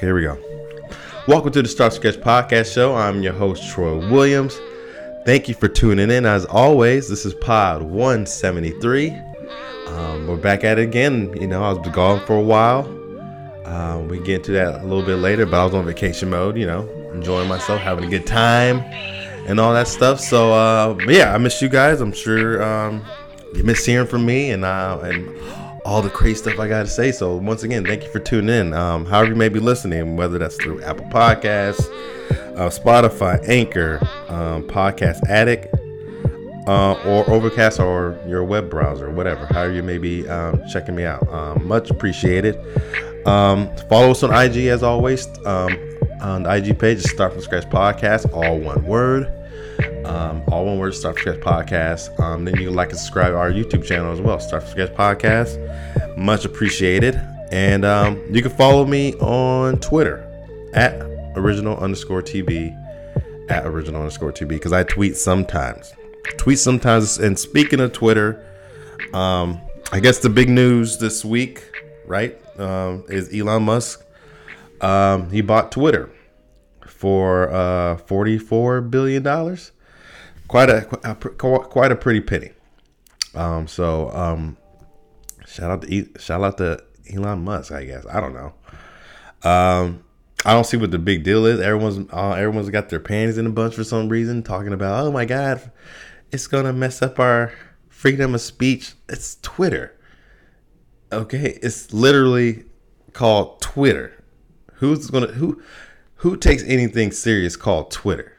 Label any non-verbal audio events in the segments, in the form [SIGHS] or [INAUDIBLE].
Okay, here we go. Welcome to the Star Sketch Podcast Show. I'm your host, Troy Williams. Thank you for tuning in. As always, this is Pod 173. Um, we're back at it again. You know, I was gone for a while. Um, we get into that a little bit later, but I was on vacation mode, you know, enjoying myself, having a good time, and all that stuff. So, uh, yeah, I miss you guys. I'm sure um, you miss hearing from me and uh, and all the crazy stuff I got to say. So, once again, thank you for tuning in. Um, however, you may be listening, whether that's through Apple Podcasts, uh, Spotify, Anchor, um, Podcast Addict, uh, or Overcast, or your web browser, whatever, however you may be um, checking me out. Um, much appreciated. Um, follow us on IG as always. Um, on the IG page, Start from Scratch Podcast, all one word. Um, all one word, from Scratch Podcast. Um, then you can like and subscribe to our YouTube channel as well, from Scratch Podcast. Much appreciated. And um, you can follow me on Twitter at original underscore TB at original underscore TB because I tweet sometimes. Tweet sometimes. And speaking of Twitter, um, I guess the big news this week, right, um, is Elon Musk. Um, he bought Twitter for uh, forty-four billion dollars. Quite a, a quite a pretty penny. Um, so um, shout out to shout out to Elon Musk. I guess I don't know. Um, I don't see what the big deal is. Everyone's uh, everyone's got their panties in a bunch for some reason, talking about oh my god, it's gonna mess up our freedom of speech. It's Twitter. Okay, it's literally called Twitter. Who's gonna who who takes anything serious called Twitter?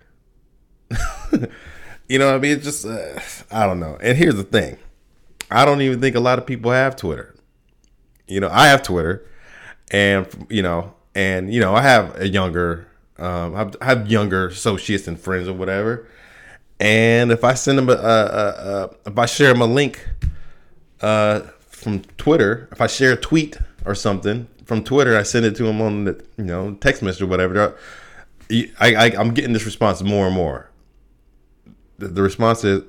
[LAUGHS] you know what I mean? It's just uh, I don't know. And here's the thing. I don't even think a lot of people have Twitter. You know, I have Twitter and you know, and you know, I have a younger um I have younger associates and friends or whatever. And if I send them a, a, a, a if I share them a link uh from Twitter, if I share a tweet or something from Twitter, I send it to them on the you know text message or whatever. I, I I'm getting this response more and more. The, the response is,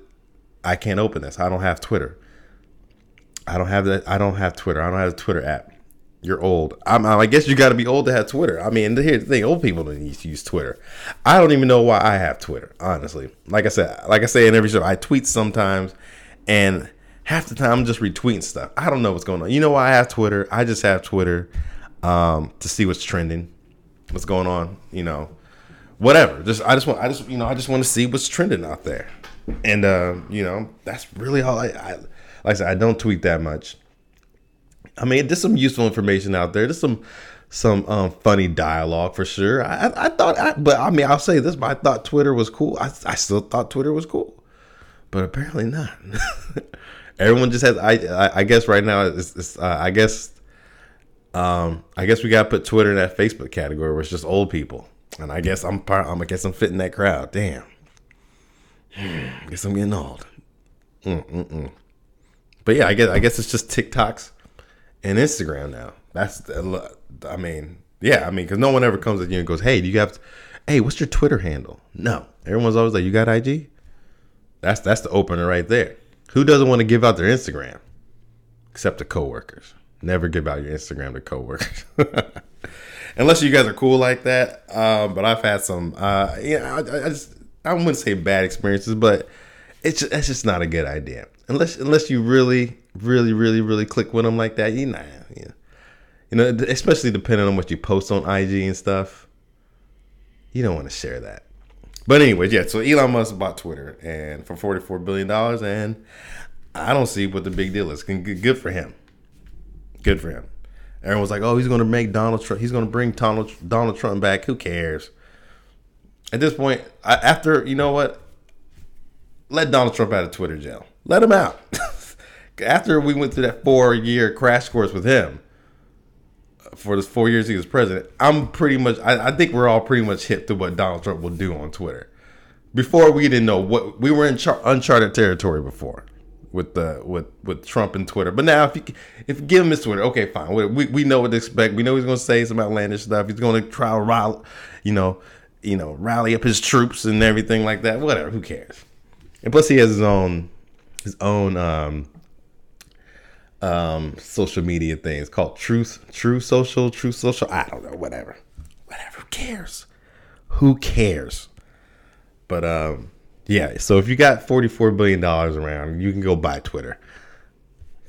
I can't open this. I don't have Twitter. I don't have that. I don't have Twitter. I don't have a Twitter app. You're old. I'm, I guess you got to be old to have Twitter. I mean, here's the thing: old people don't to use Twitter. I don't even know why I have Twitter. Honestly, like I said, like I say in every show, I tweet sometimes, and half the time I'm just retweeting stuff. I don't know what's going on. You know why I have Twitter? I just have Twitter um, to see what's trending, what's going on. You know, whatever. Just I just want I just you know I just want to see what's trending out there, and uh, you know that's really all I, I like I said I don't tweet that much. I mean, there's some useful information out there. There's some some um, funny dialogue for sure. I, I thought, I, but I mean, I'll say this: but I thought Twitter was cool. I, I still thought Twitter was cool, but apparently not. [LAUGHS] Everyone just has. I I, guess right now it's, it's uh, I guess um I guess we got to put Twitter in that Facebook category where it's just old people, and I guess I'm part. I'm I guess I'm fitting that crowd. Damn. I [SIGHS] guess I'm getting old. Mm-mm-mm. But yeah, I guess I guess it's just TikToks and Instagram now. That's I mean, yeah, I mean, because no one ever comes at you and goes, "Hey, do you have? Hey, what's your Twitter handle?" No, everyone's always like, "You got IG?" That's that's the opener right there. Who doesn't want to give out their Instagram? Except the coworkers. Never give out your Instagram to coworkers. [LAUGHS] Unless you guys are cool like that. Um, but I've had some, uh, yeah, I, I just, I wouldn't say bad experiences, but it's just, it's just not a good idea. Unless, unless you really, really, really, really click with them like that, you know, know, you know, especially depending on what you post on IG and stuff. You don't want to share that. But anyways, yeah. So Elon Musk bought Twitter and for forty four billion dollars, and I don't see what the big deal is. Good for him. Good for him. Everyone's like, "Oh, he's going to make Donald Trump. He's going to bring Donald Donald Trump back. Who cares?" At this point, I, after you know what, let Donald Trump out of Twitter jail. Let him out. [LAUGHS] after we went through that four year crash course with him, for the four years he was president, I'm pretty much. I, I, think we're all pretty much hit to what Donald Trump will do on Twitter. Before we didn't know what we were in char- uncharted territory before with the with with Trump and Twitter. But now if you if you give him his Twitter, okay, fine. We we know what to expect. We know he's going to say some outlandish stuff. He's going to try to rally, you know, you know, rally up his troops and everything like that. Whatever. Who cares? And plus, he has his own his own um um, social media things called Truth, True Social, True Social. I don't know, whatever. Whatever. Who cares? Who cares? But um, yeah. So if you got forty four billion dollars around, you can go buy Twitter.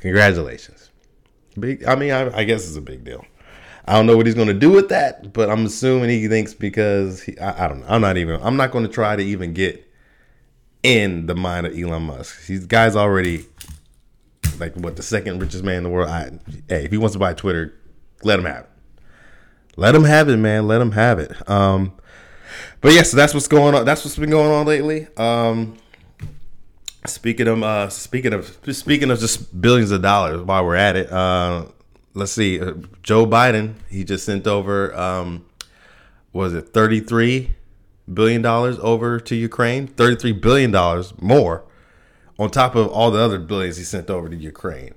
Congratulations. Big. I mean, I, I guess it's a big deal. I don't know what he's going to do with that, but I'm assuming he thinks because he, I, I don't know. I'm not even. I'm not going to try to even get in the mind of Elon Musk. He's guy's already like what the second richest man in the world. I, hey, if he wants to buy Twitter, let him have it. Let him have it, man. Let him have it. Um, but yes, yeah, so that's what's going on. That's what's been going on lately. Um, speaking of uh, speaking of speaking of just billions of dollars, while we're at it, uh, let's see. Uh, Joe Biden, he just sent over, um, was it thirty three billion dollars over to Ukraine? Thirty three billion dollars more on top of all the other billions he sent over to Ukraine.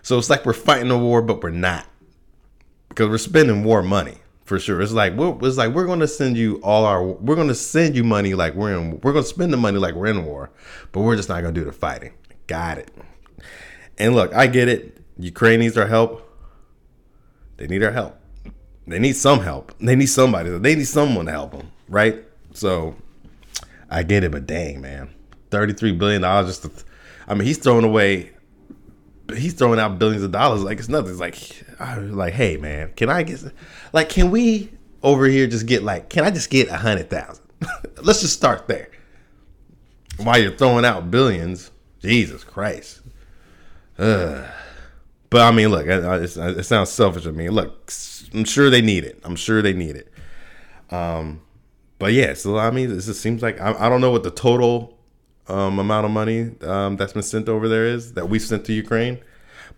So it's like we're fighting a war, but we're not because we're spending war money for sure. It's like we're, it's like we're going to send you all our we're going to send you money like we're in we're going to spend the money like we're in war, but we're just not going to do the fighting. Got it. And look, I get it. Ukraine needs our help. They need our help. They need some help. They need somebody. They need someone to help them, right? So I get it, but dang, man, thirty-three billion dollars just. To, I mean, he's throwing away. He's throwing out billions of dollars like it's nothing. It's like, I was like, hey, man, can I get, like, can we over here just get like, can I just get a hundred thousand? [LAUGHS] Let's just start there. While you're throwing out billions, Jesus Christ. Ugh. But I mean, look, it, it, sounds selfish. I me. look, I'm sure they need it. I'm sure they need it. Um, but yeah, so I mean, it just seems like I, I don't know what the total um, amount of money um, that's been sent over there is that we sent to Ukraine,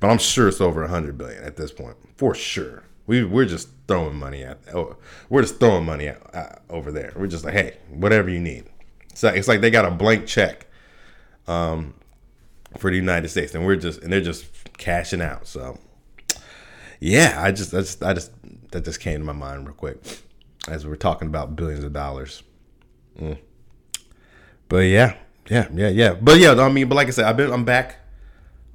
but I'm sure it's over hundred billion at this point for sure. We we're just throwing money at. Oh, we're just throwing money at, over there. We're just like, hey, whatever you need. So it's like they got a blank check. Um, for the United States, and we're just and they're just cashing out. So yeah, I just I just I just that just came to my mind real quick as we were talking about billions of dollars. Mm. But yeah, yeah, yeah, yeah. But yeah, I mean, but like I said, I've been I'm back.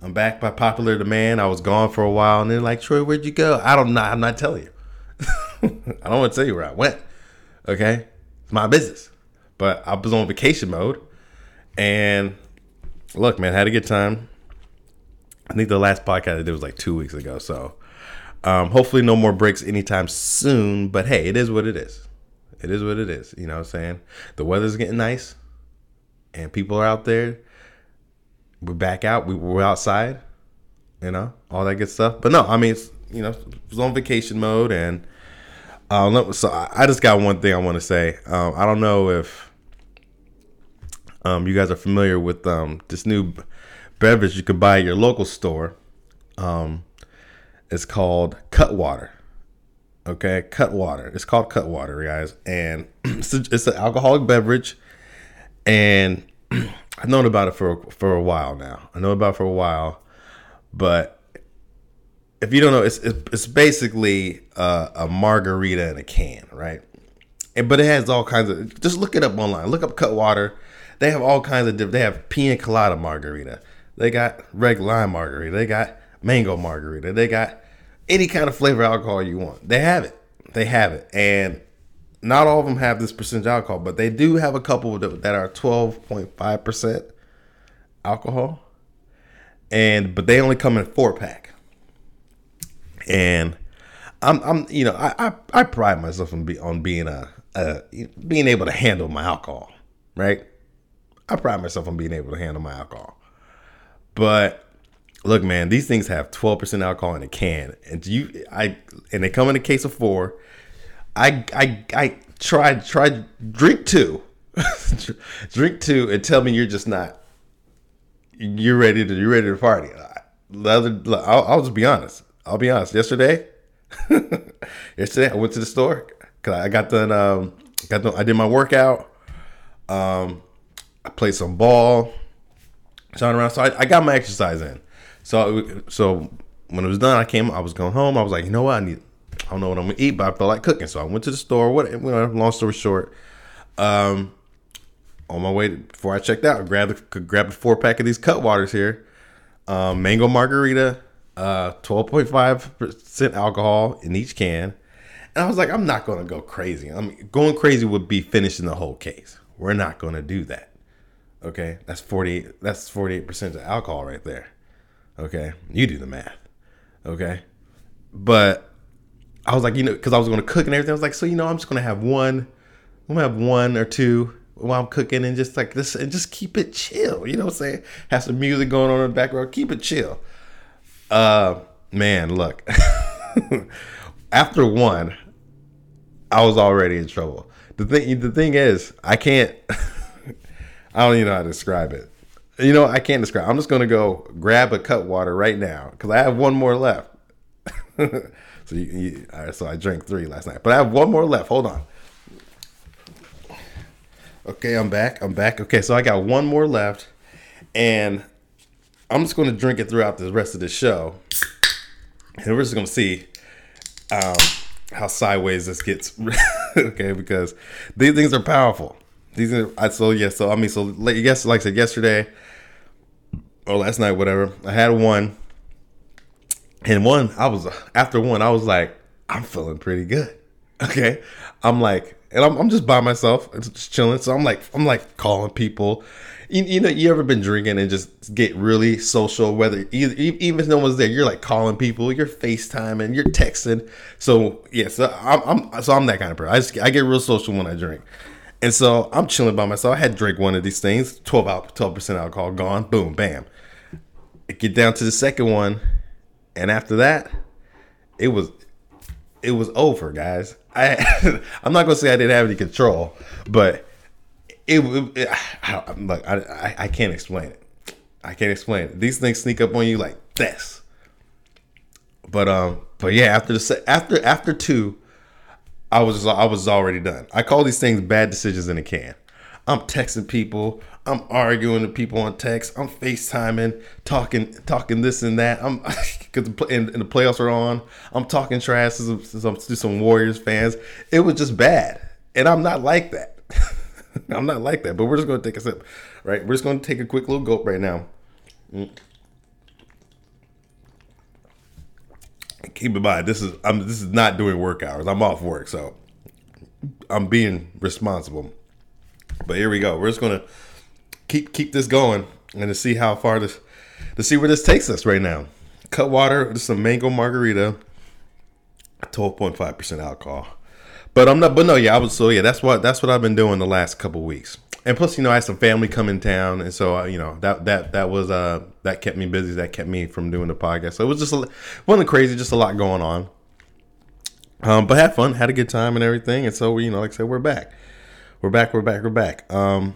I'm back by popular demand. I was gone for a while, and they're like, Troy, where'd you go? I don't know. I'm not telling you. [LAUGHS] I don't want to tell you where I went. Okay, it's my business. But I was on vacation mode, and look, man, had a good time. I think the last podcast I did was like two weeks ago. So um, hopefully no more breaks anytime soon. But hey, it is what it is. It is what it is. You know what I'm saying? The weather's getting nice and people are out there. We're back out. We, we're outside. You know, all that good stuff. But no, I mean, it's, you know, it was on vacation mode. And uh, so I just got one thing I want to say. Um, I don't know if um, you guys are familiar with um, this new beverage you can buy at your local store. Um, it's called Cutwater. Okay, Cutwater. It's called Cutwater, guys, and [CLEARS THROAT] it's, a, it's an alcoholic beverage. And I've known about it for for a while now. I know about it for a while, but if you don't know, it's it's, basically a, a margarita in a can, right? And, but it has all kinds of. Just look it up online. Look up Cutwater they have all kinds of. They have pina colada margarita. They got red lime margarita. They got mango margarita. They got any kind of flavor alcohol you want. They have it. They have it. And not all of them have this percentage alcohol, but they do have a couple that are 12.5% alcohol. And but they only come in four pack. And I'm I'm you know, I I, I pride myself on be on being a, a being able to handle my alcohol, right? I pride myself on being able to handle my alcohol. But look, man, these things have 12% alcohol in a can. And you I and they come in a case of four. I I I tried tried drink two. [LAUGHS] drink two and tell me you're just not you're ready to you're ready to party. The other I'll, I'll just be honest. I'll be honest. Yesterday, [LAUGHS] yesterday I went to the store because I got done. Um, got done, I did my workout. Um, I played some ball, shot around. So I, I got my exercise in. So so when it was done, I came. I was going home. I was like, you know what? I need. I don't know what I'm gonna eat, but I felt like cooking. So I went to the store. What? You know, long story short, um, on my way to, before I checked out, I grabbed grabbed a four pack of these Cutwaters here. Um, mango margarita, uh, 12.5 percent alcohol in each can, And I was like, I'm not gonna go crazy. I mean, going crazy would be finishing the whole case. We're not gonna do that. Okay, that's forty. That's forty eight percent of alcohol right there. Okay, you do the math. Okay, but I was like, you know, because I was gonna cook and everything. I was like, so you know, I'm just gonna have one. I'm gonna have one or two while I'm cooking and just like this and just keep it chill. You know what I'm saying? Have some music going on in the background. Keep it chill. Uh, man, look. [LAUGHS] After one, I was already in trouble. The thing, the thing is, I can't. [LAUGHS] I don't even know how to describe it. You know, I can't describe. I'm just gonna go grab a Cutwater right now because I have one more left. [LAUGHS] so you, you so I drank three last night, but I have one more left. Hold on. Okay, I'm back. I'm back. Okay, so I got one more left, and I'm just going to drink it throughout the rest of the show, and we're just going to see um, how sideways this gets. [LAUGHS] okay, because these things are powerful. These are I so yeah. So I mean, so yes, like I said yesterday or last night, whatever. I had one, and one I was after one I was like, I'm feeling pretty good. [LAUGHS] Okay, I'm like and I'm, I'm just by myself, just chilling. So I'm like, I'm like calling people. You, you know, you ever been drinking and just get really social? Whether even if no one's there, you're like calling people, you're FaceTiming, you're texting. So yeah, so I'm, I'm so I'm that kind of person. I just I get real social when I drink. And so I'm chilling by myself. I had drank one of these things, 12 out 12% alcohol, gone, boom, bam. I get down to the second one, and after that, it was it was over, guys. I [LAUGHS] I'm not gonna say I didn't have any control, but it, it I, look I, I, I can't explain it. I can't explain it. These things sneak up on you like this. But um, but yeah, after the after after two, I was I was already done. I call these things bad decisions in a can. I'm texting people. I'm arguing with people on text. I'm FaceTiming, talking, talking this and that. I'm [LAUGHS] because and, and, the playoffs are on. I'm talking trash to some, some, to some Warriors fans. It was just bad, and I'm not like that. [LAUGHS] I'm not like that. But we're just gonna take a sip, right? We're just gonna take a quick little gulp right now. Mm. Keep in mind, this is I'm this is not doing work hours. I'm off work, so I'm being responsible. But here we go. We're just gonna keep keep this going and to see how far this to see where this takes us right now. Cutwater, just a mango margarita, twelve point five percent alcohol. But I'm not. But no, yeah, I was. So yeah, that's what that's what I've been doing the last couple weeks. And plus, you know, I had some family come in town, and so you know that that that was uh that kept me busy. That kept me from doing the podcast. So it was just a, wasn't crazy, just a lot going on. Um, but had fun, had a good time and everything. And so you know, like I said, we're back. We're back. We're back. We're back. Um,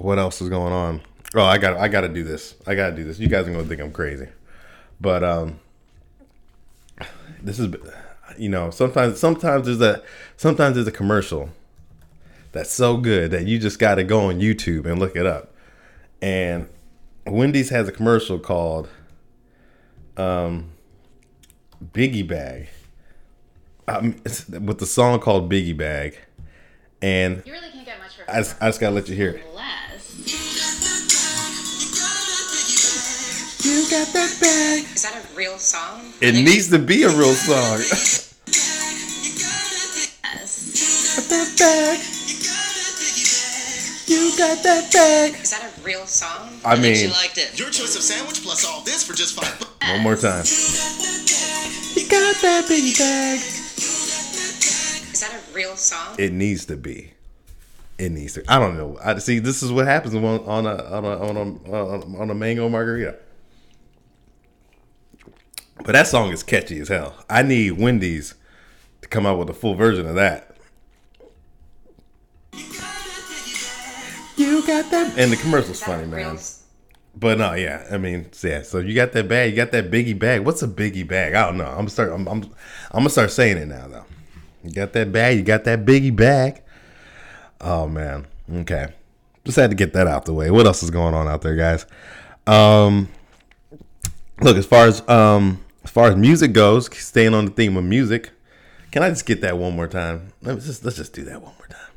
what else is going on? Oh, I got. I got to do this. I got to do this. You guys are gonna think I'm crazy, but um, this is, you know, sometimes sometimes there's a sometimes there's a commercial that's so good that you just got to go on YouTube and look it up. And Wendy's has a commercial called um, Biggie Bag. Um, [LAUGHS] with the song called Biggie Bag and you really can't get much I just, I just gotta let you hear it. You got that bag. Is that a real song? It like, needs to be a real song. yes. Got that bag. You got that bag. Is that a real song? I, I mean, you liked it. Your choice of sandwich plus all this for just five. Yes. One more time. You got that biggie bag Is that a real song? It needs to be. It needs to. I don't know. I see. This is what happens on, on a on a on a on a mango margarita. But that song is catchy as hell. I need Wendy's to come out with a full version of that. You got that, and the commercial's funny, man. But no, yeah, I mean, yeah. So you got that bag, you got that biggie bag. What's a biggie bag? I don't know. I'm start. I'm, I'm, I'm gonna start saying it now, though. You got that bag. You got that biggie bag. Oh man. Okay. Just had to get that out the way. What else is going on out there, guys? Um, look as far as um as far as music goes, staying on the theme of music. Can I just get that one more time? Let's just let's just do that one more time.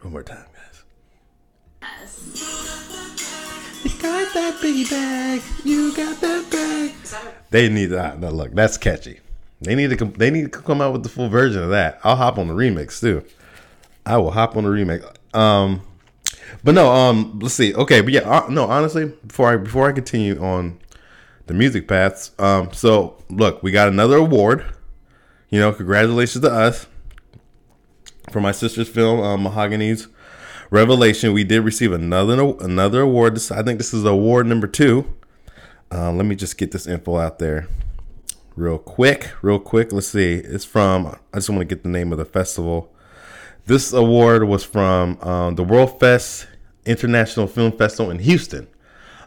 One more time, guys. Yes. You got that biggie bag. You got that bag. That they need that. No, look, that's catchy. They need to com- they need to come out with the full version of that. I'll hop on the remix too. I will hop on the remix. Um, but no, um, let's see. Okay, but yeah, uh, no, honestly, before I before I continue on the music paths, um, so look, we got another award. You know, congratulations to us for my sister's film, uh, Mahogany's Revelation. We did receive another another award. This, I think this is award number two. Uh, let me just get this info out there real quick, real quick. Let's see. It's from. I just want to get the name of the festival. This award was from um, the World Fest International Film Festival in Houston.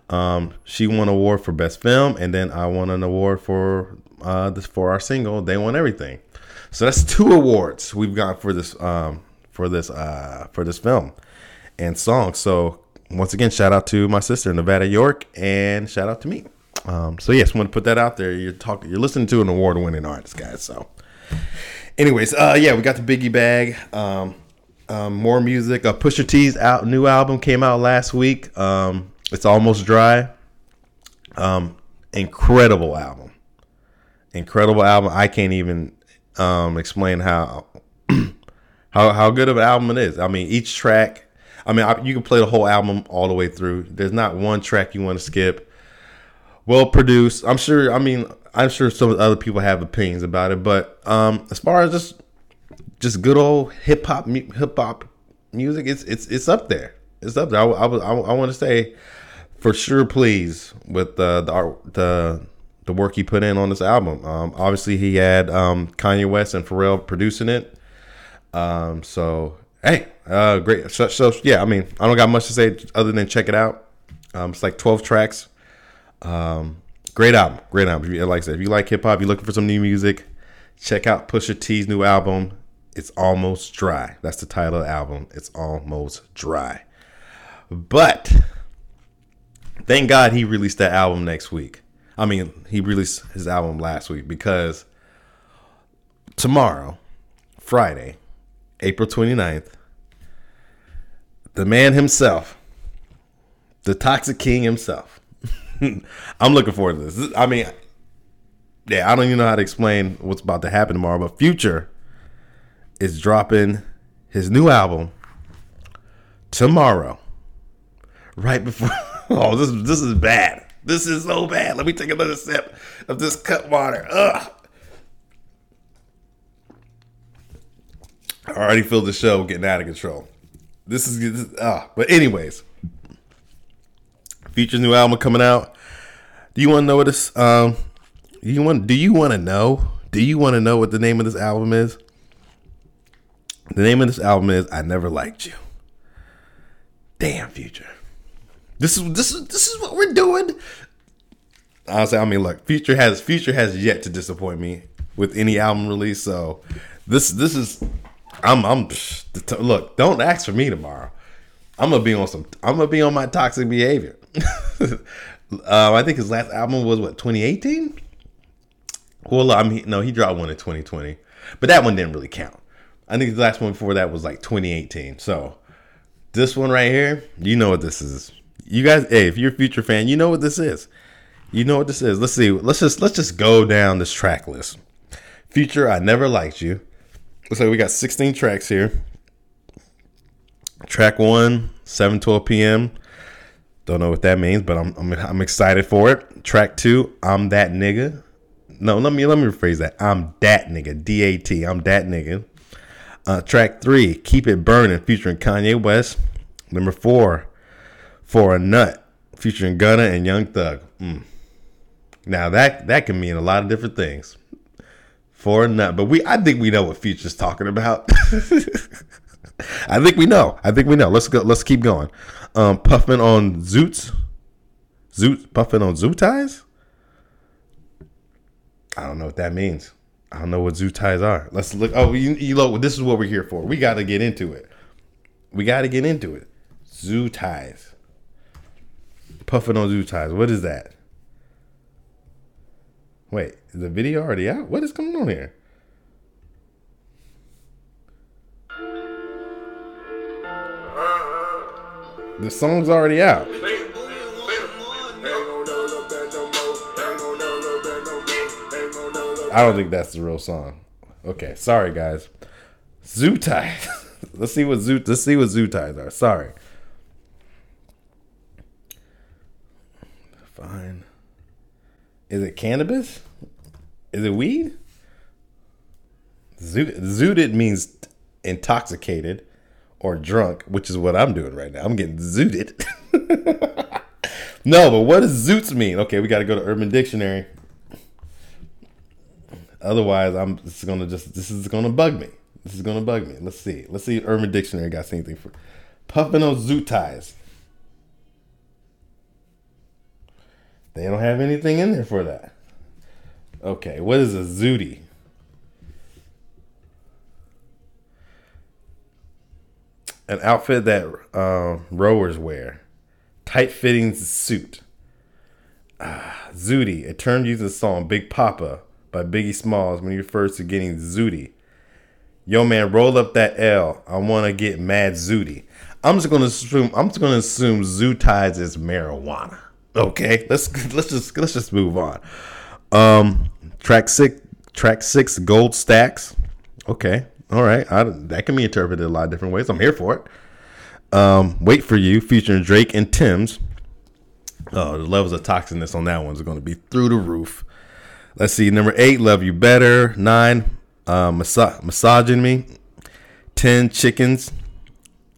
Um, she won an award for best film, and then I won an award for uh, this for our single. They won everything. So that's two awards we've got for this um, for this uh, for this film and song. So once again, shout out to my sister Nevada York, and shout out to me. Um, so yes, want to put that out there. You're talking, you're listening to an award-winning artist, guys. So, anyways, uh, yeah, we got the Biggie bag. Um, um, more music. Uh, Pusha T's out new album came out last week. Um, it's almost dry. Um, incredible album. Incredible album. I can't even um, explain how [CLEARS THROAT] how how good of an album it is. I mean, each track. I mean, I, you can play the whole album all the way through. There's not one track you want to skip well produced. I'm sure. I mean, I'm sure some other people have opinions about it, but um, as far as just just good old hip hop hip hop music, it's it's it's up there. It's up there. I, I, I, I want to say for sure, please with the the art, the the work he put in on this album. Um, obviously, he had um, Kanye West and Pharrell producing it. Um, so hey, uh, great. So, so, yeah, I mean, I don't got much to say other than check it out. Um, it's like 12 tracks. Um, great album, great album. Like I said, if you like hip hop, you're looking for some new music, check out Pusha T's new album. It's almost dry. That's the title of the album. It's almost dry. But thank God he released that album next week. I mean, he released his album last week because tomorrow, Friday, April 29th, the man himself, the Toxic King himself, [LAUGHS] I'm looking forward to this. I mean, yeah, I don't even know how to explain what's about to happen tomorrow, but Future is dropping his new album tomorrow. Right before [LAUGHS] Oh, this this is bad. This is so bad. Let me take another sip of this Cutwater. Ugh. I already feel the show getting out of control. This is ah, but anyways, Future's new album coming out. Do you want to know what this? Um, do you want? Do you want to know? Do you want to know what the name of this album is? The name of this album is "I Never Liked You." Damn, Future. This is this is this is what we're doing. Honestly, I mean, look, Future has Future has yet to disappoint me with any album release. So this this is I'm I'm [SIGHS] look. Don't ask for me tomorrow. I'm gonna be on some. I'm gonna be on my toxic behavior. uh, [LAUGHS] I think his last album was what 2018. Well, I mean, no, he dropped one in 2020, but that one didn't really count. I think the last one before that was like 2018. So this one right here, you know what this is. You guys, hey, if you're a future fan, you know what this is. You know what this is. Let's see. Let's just let's just go down this track list. Future, I never liked you. So we got 16 tracks here. Track one, 7 12 p.m. Don't know what that means, but I'm, I'm I'm excited for it. Track two, I'm that nigga. No, let me let me rephrase that. I'm that nigga. D A T. I'm that nigga. Uh, track three, keep it burning, featuring Kanye West. Number four, for a nut, featuring Gunna and Young Thug. Mm. Now that that can mean a lot of different things. For a nut, but we I think we know what Future's talking about. [LAUGHS] I think we know. I think we know. Let's go. Let's keep going. Um, puffing on Zoots. Zoot puffing on zoo ties. I don't know what that means. I don't know what zoo ties are. Let's look. Oh, you, you this is what we're here for. We got to get into it. We got to get into it. Zoo ties. Puffing on zoo ties. What is that? Wait, is the video already out? What is going on here? The song's already out. I don't think that's the real song. Okay, sorry guys. Zoo ties. [LAUGHS] let's see what zoo. Let's see what zoo ties are. Sorry. Is it cannabis? Is it weed? Zooted means intoxicated or drunk, which is what I'm doing right now. I'm getting zooted. [LAUGHS] no, but what does zoots mean? Okay, we got to go to Urban Dictionary. Otherwise, I'm this is gonna just this is gonna bug me. This is gonna bug me. Let's see. Let's see Urban Dictionary got anything for puffing on zoot ties. They don't have anything in there for that. Okay, what is a zooty? An outfit that uh, rowers wear. Tight fitting suit. Ah, zooty, a term used in the song Big Poppa by Biggie Smalls when he refers to getting zooty. Yo man, roll up that L. I wanna get mad zooty. I'm just gonna assume I'm just gonna assume zoo ties is marijuana. Okay, let's let's just let's just move on. Um, track six, track six, gold stacks. Okay, all right, I, that can be interpreted a lot of different ways. I'm here for it. Um, wait for you, featuring Drake and Tems. Oh, the levels of toxicness on that one's going to be through the roof. Let's see, number eight, love you better. Nine, uh, massa- massaging me. Ten, chickens.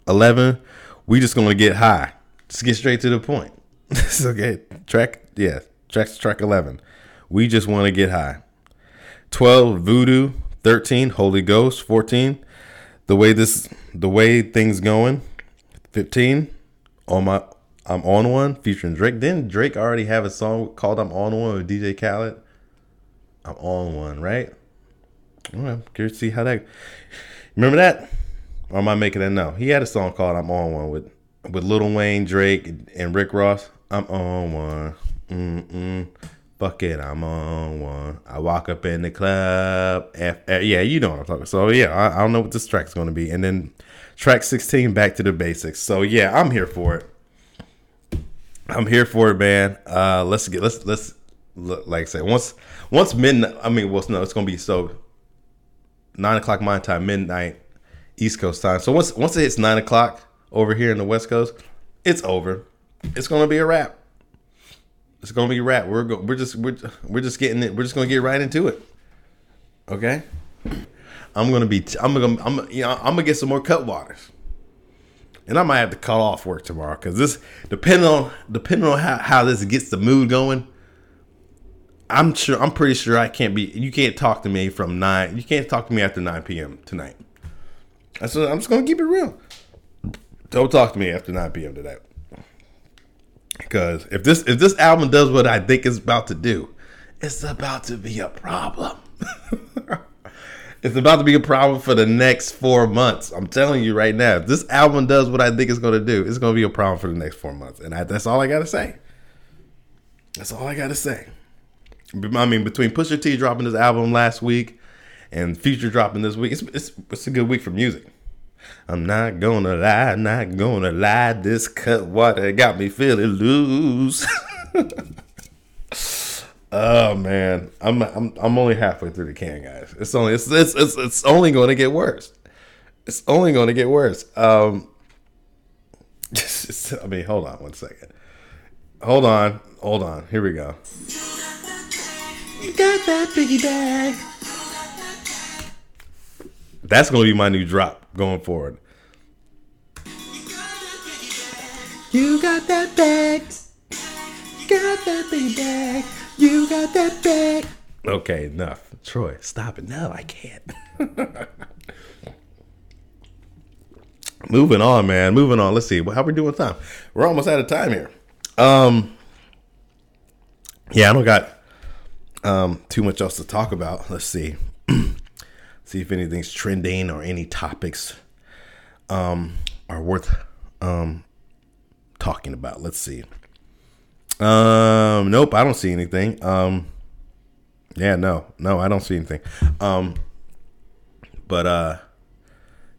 Eleven, we just going to get high. Just get straight to the point. [LAUGHS] It's okay. Track, yeah, track track eleven. We just want to get high. Twelve, voodoo. Thirteen, Holy Ghost. Fourteen, the way this, the way things going. Fifteen, on my, I'm on one featuring Drake. Didn't Drake already have a song called "I'm on one" with DJ Khaled? I'm on one, right? All right, curious to see how that. Remember that? Or am I making that No, He had a song called "I'm on one" with with Lil Wayne, Drake, and Rick Ross. I'm on one. Mm-mm. Fuck it, I'm on one. I walk up in the club. F- F- yeah, you know what I'm talking. So yeah, I, I don't know what this track's going to be. And then track 16, back to the basics. So yeah, I'm here for it. I'm here for it, man. Uh, let's get let's let's look, like I said once once midnight. I mean, well, no, it's gonna be so nine o'clock my time, midnight East Coast time. So once once it hits nine o'clock over here in the West Coast, it's over. It's gonna be a wrap. It's gonna be a wrap. We're go, we're just we're we're just getting it. We're just gonna get right into it. Okay. I'm gonna be. I'm gonna. I'm. You know. I'm gonna get some more Cutwaters. And I might have to cut off work tomorrow because this, depending on depending on how, how this gets the mood going, I'm sure I'm pretty sure I can't be. You can't talk to me from nine. You can't talk to me after nine p.m. tonight. What, I'm just gonna keep it real. Don't talk to me after nine p.m. tonight. Because if this if this album does what I think it's about to do, it's about to be a problem. [LAUGHS] it's about to be a problem for the next four months. I'm telling you right now. If this album does what I think it's going to do, it's going to be a problem for the next four months. And I, that's all I got to say. That's all I got to say. I mean, between Pusha T dropping his album last week and Future dropping this week, it's, it's, it's a good week for music. I'm not gonna lie, not gonna lie. This Cutwater got me feeling loose. [LAUGHS] oh man, I'm I'm I'm only halfway through the can, guys. It's only it's it's it's, it's only going to get worse. It's only going to get worse. Um, [LAUGHS] I mean, hold on one second. Hold on, hold on. Here we go. You got that bag. That's gonna be my new drop going forward. You got that bag. Got that big bag. You got that bag. Okay, enough. Troy, stop it. No, I can't. [LAUGHS] Moving on, man. Moving on. Let's see. How we doing time? We're almost out of time here. Um Yeah, I don't got um too much else to talk about. Let's see [CLEARS THROAT] see if anything's trending or any topics um, are worth um, talking about. Let's see. Um, nope, I don't see anything. Um, yeah, no, no, I don't see anything. Um, but uh,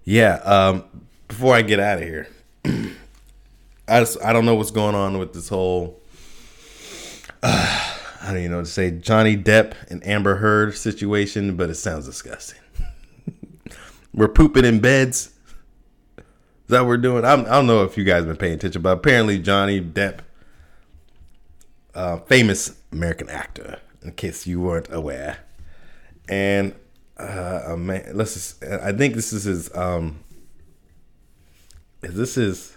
yeah. Um, before I get out of here, [CLEARS THROAT] I just I don't know what's going on with this whole. Uh, [SIGHS] I don't even know what to say Johnny Depp and Amber Heard situation, but it sounds disgusting. We're pooping in beds. Is that what we're doing? I'm, I don't know if you guys been paying attention, but apparently Johnny Depp, uh, famous American actor, in case you weren't aware, and uh, a man, let's just, I think this is his um, is this his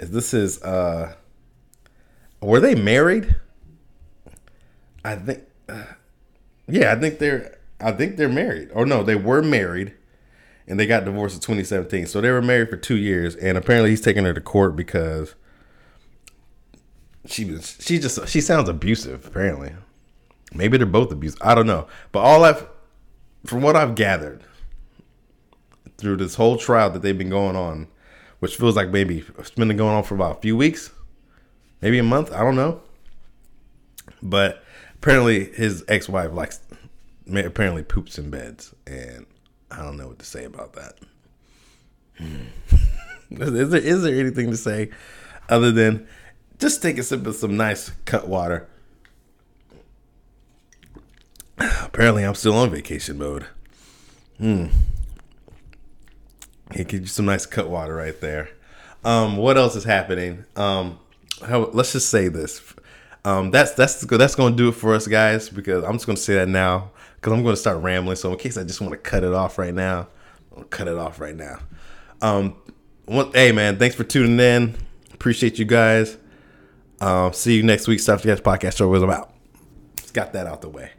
is this his uh, were they married? I think, uh, yeah, I think they're, I think they're married. Or no, they were married, and they got divorced in 2017. So they were married for two years, and apparently he's taking her to court because she was, she just, she sounds abusive. Apparently, maybe they're both abusive. I don't know, but all I've, from what I've gathered through this whole trial that they've been going on, which feels like maybe it's been going on for about a few weeks, maybe a month. I don't know, but apparently his ex-wife likes apparently poops in beds and i don't know what to say about that. [LAUGHS] Is, there, is there anything to say other than just take a sip of some nice Cutwater? Apparently i'm still on vacation mode. Hmm. Hey, get you some nice Cutwater right there. Um what else is happening? Um how, let's just say this. Um, that's that's that's to do it for us, guys. Because I'm just to say that now because I'm going to start rambling. So in case I just want to cut it off right now, I'll cut it off right now. Um, one, hey man, thanks for tuning in. Appreciate you guys. Um, see you next week. Stuff Catch podcast show was about. Just got that out the way.